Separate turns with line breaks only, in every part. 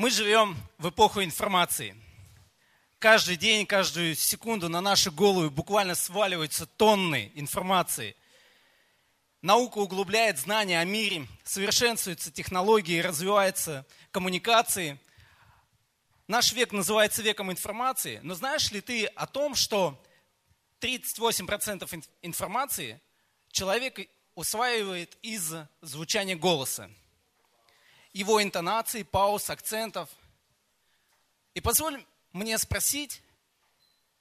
Мы живем в эпоху информации. Каждый день, каждую секунду на наши головы буквально сваливаются тонны информации. Наука углубляет знания о мире, совершенствуются технологии, развиваются коммуникации. Наш век называется веком информации, но знаешь ли ты о том, что 38% информации человек усваивает из звучания голоса, его интонаций, пауз, акцентов. И позволь мне спросить,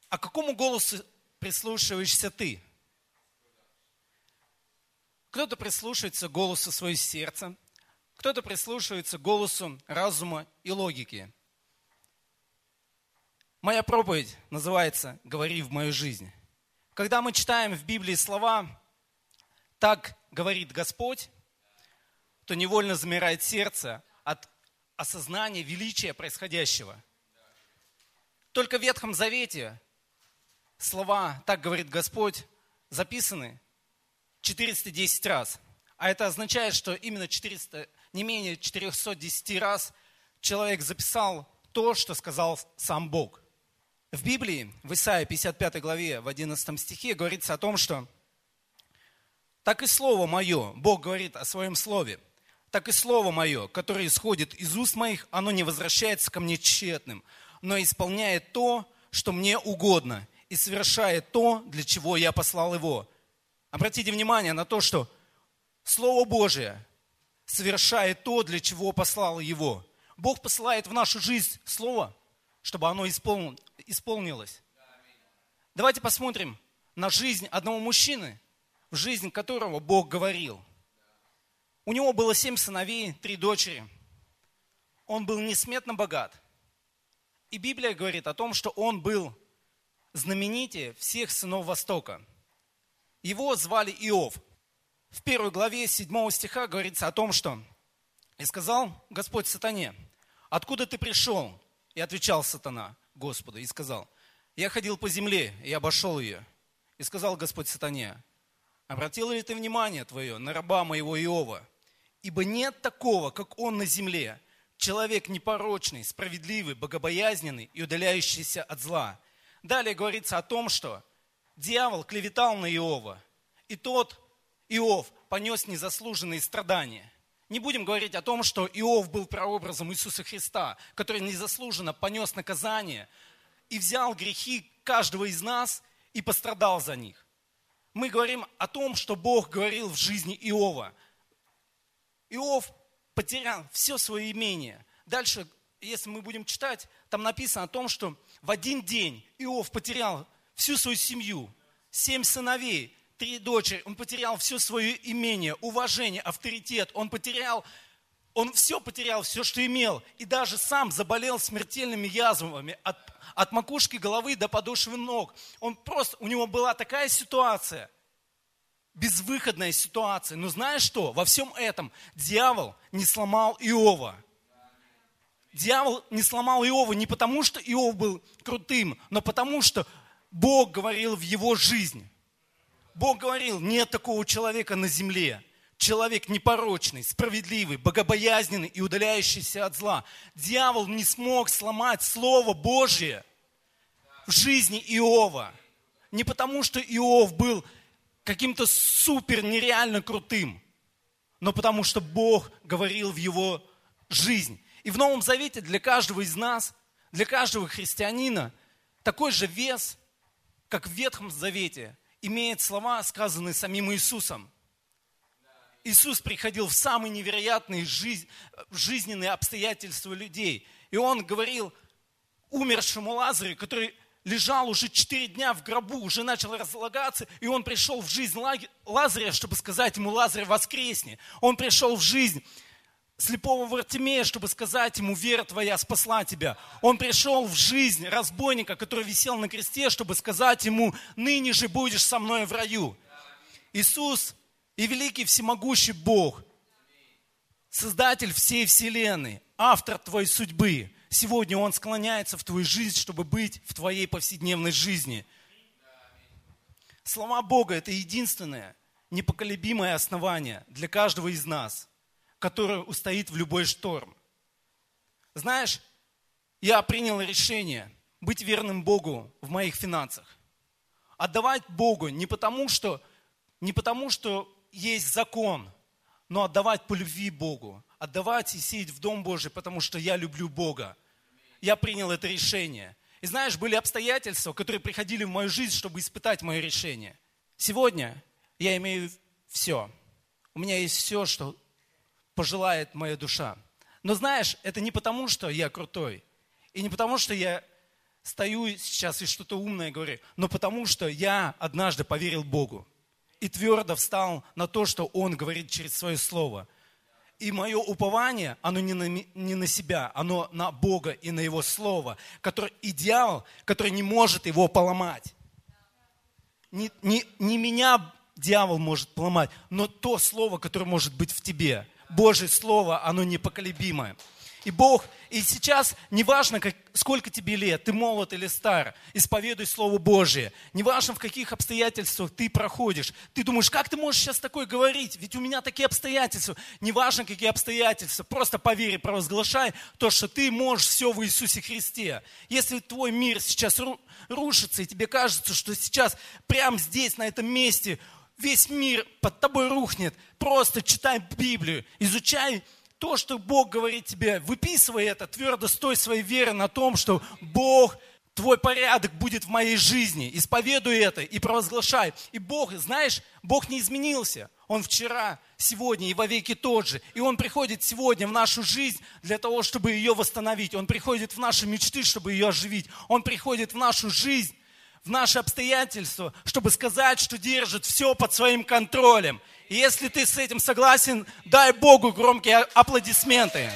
а какому голосу прислушиваешься ты? Кто-то прислушивается к голосу своего сердца, кто-то прислушивается к голосу разума и логики. Моя проповедь называется «Говори в мою жизнь». Когда мы читаем в Библии слова «Так говорит Господь», то невольно замирает сердце от осознания величия происходящего. Только в Ветхом Завете слова «Так говорит Господь» записаны 410 раз. А это означает, что именно 400, не менее 410 раз человек записал то, что сказал сам Бог – в Библии, в Исаии 55 главе, в 11 стихе говорится о том, что так и Слово Мое, Бог говорит о Своем Слове, так и Слово Мое, которое исходит из уст моих, оно не возвращается ко мне тщетным, но исполняет то, что мне угодно, и совершает то, для чего я послал его. Обратите внимание на то, что Слово Божие совершает то, для чего послал его. Бог посылает в нашу жизнь Слово, чтобы оно исполнилось. Давайте посмотрим на жизнь одного мужчины, в жизнь которого Бог говорил. У него было семь сыновей, три дочери. Он был несметно богат. И Библия говорит о том, что он был знаменитее всех сынов Востока. Его звали Иов. В первой главе седьмого стиха говорится о том, что «И сказал Господь сатане, откуда ты пришел? И отвечал сатана Господу и сказал, я ходил по земле и обошел ее. И сказал Господь сатане, обратил ли ты внимание твое на раба моего Иова? Ибо нет такого, как он на земле, человек непорочный, справедливый, богобоязненный и удаляющийся от зла. Далее говорится о том, что дьявол клеветал на Иова, и тот, Иов, понес незаслуженные страдания – не будем говорить о том, что Иов был прообразом Иисуса Христа, который незаслуженно понес наказание и взял грехи каждого из нас и пострадал за них. Мы говорим о том, что Бог говорил в жизни Иова. Иов потерял все свое имение. Дальше, если мы будем читать, там написано о том, что в один день Иов потерял всю свою семью, семь сыновей, три дочери, он потерял все свое имение, уважение, авторитет, он потерял, он все потерял, все, что имел, и даже сам заболел смертельными язвами от, от макушки головы до подошвы ног. Он просто, у него была такая ситуация, безвыходная ситуация. Но знаешь что? Во всем этом дьявол не сломал Иова. Дьявол не сломал Иова не потому, что Иов был крутым, но потому, что Бог говорил в его жизнь. Бог говорил, нет такого человека на земле. Человек непорочный, справедливый, богобоязненный и удаляющийся от зла. Дьявол не смог сломать Слово Божье в жизни Иова. Не потому, что Иов был каким-то супер нереально крутым, но потому, что Бог говорил в его жизнь. И в Новом Завете для каждого из нас, для каждого христианина такой же вес, как в Ветхом Завете – имеет слова, сказанные самим Иисусом. Иисус приходил в самые невероятные жизнь, жизненные обстоятельства людей. И Он говорил умершему Лазарю, который лежал уже четыре дня в гробу, уже начал разлагаться, и он пришел в жизнь Лазаря, чтобы сказать ему, Лазарь, воскресни. Он пришел в жизнь слепого Вартимея, чтобы сказать ему, вера твоя спасла тебя. Он пришел в жизнь разбойника, который висел на кресте, чтобы сказать ему, ныне же будешь со мной в раю. Иисус и великий всемогущий Бог, Создатель всей вселенной, автор твоей судьбы, сегодня Он склоняется в твою жизнь, чтобы быть в твоей повседневной жизни. Слова Бога – это единственное непоколебимое основание для каждого из нас – которая устоит в любой шторм. Знаешь, я принял решение быть верным Богу в моих финансах. Отдавать Богу не потому, что, не потому, что есть закон, но отдавать по любви Богу. Отдавать и сеять в Дом Божий, потому что я люблю Бога. Я принял это решение. И знаешь, были обстоятельства, которые приходили в мою жизнь, чтобы испытать мое решение. Сегодня я имею все. У меня есть все, что пожелает моя душа. Но знаешь, это не потому, что я крутой. И не потому, что я стою сейчас и что-то умное говорю, но потому, что я однажды поверил Богу и твердо встал на то, что Он говорит через свое слово. И мое упование, оно не на, не на себя, оно на Бога и на Его Слово, который идеал, который не может его поломать. Не, не, не меня дьявол может поломать, но то Слово, которое может быть в тебе. Божье Слово, оно непоколебимое. И Бог, и сейчас, неважно, как, сколько тебе лет, ты молод или стар, исповедуй Слово Божие. Неважно, в каких обстоятельствах ты проходишь. Ты думаешь, как ты можешь сейчас такое говорить? Ведь у меня такие обстоятельства. Неважно, какие обстоятельства. Просто поверь и провозглашай то, что ты можешь все в Иисусе Христе. Если твой мир сейчас рушится, и тебе кажется, что сейчас, прямо здесь, на этом месте, весь мир под тобой рухнет, просто читай Библию, изучай то, что Бог говорит тебе, выписывай это, твердо стой своей веры на том, что Бог, твой порядок будет в моей жизни. Исповедуй это и провозглашай. И Бог, знаешь, Бог не изменился. Он вчера, сегодня и во веки тот же. И Он приходит сегодня в нашу жизнь для того, чтобы ее восстановить. Он приходит в наши мечты, чтобы ее оживить. Он приходит в нашу жизнь в наши обстоятельства, чтобы сказать, что держит все под своим контролем. И если ты с этим согласен, дай Богу громкие аплодисменты.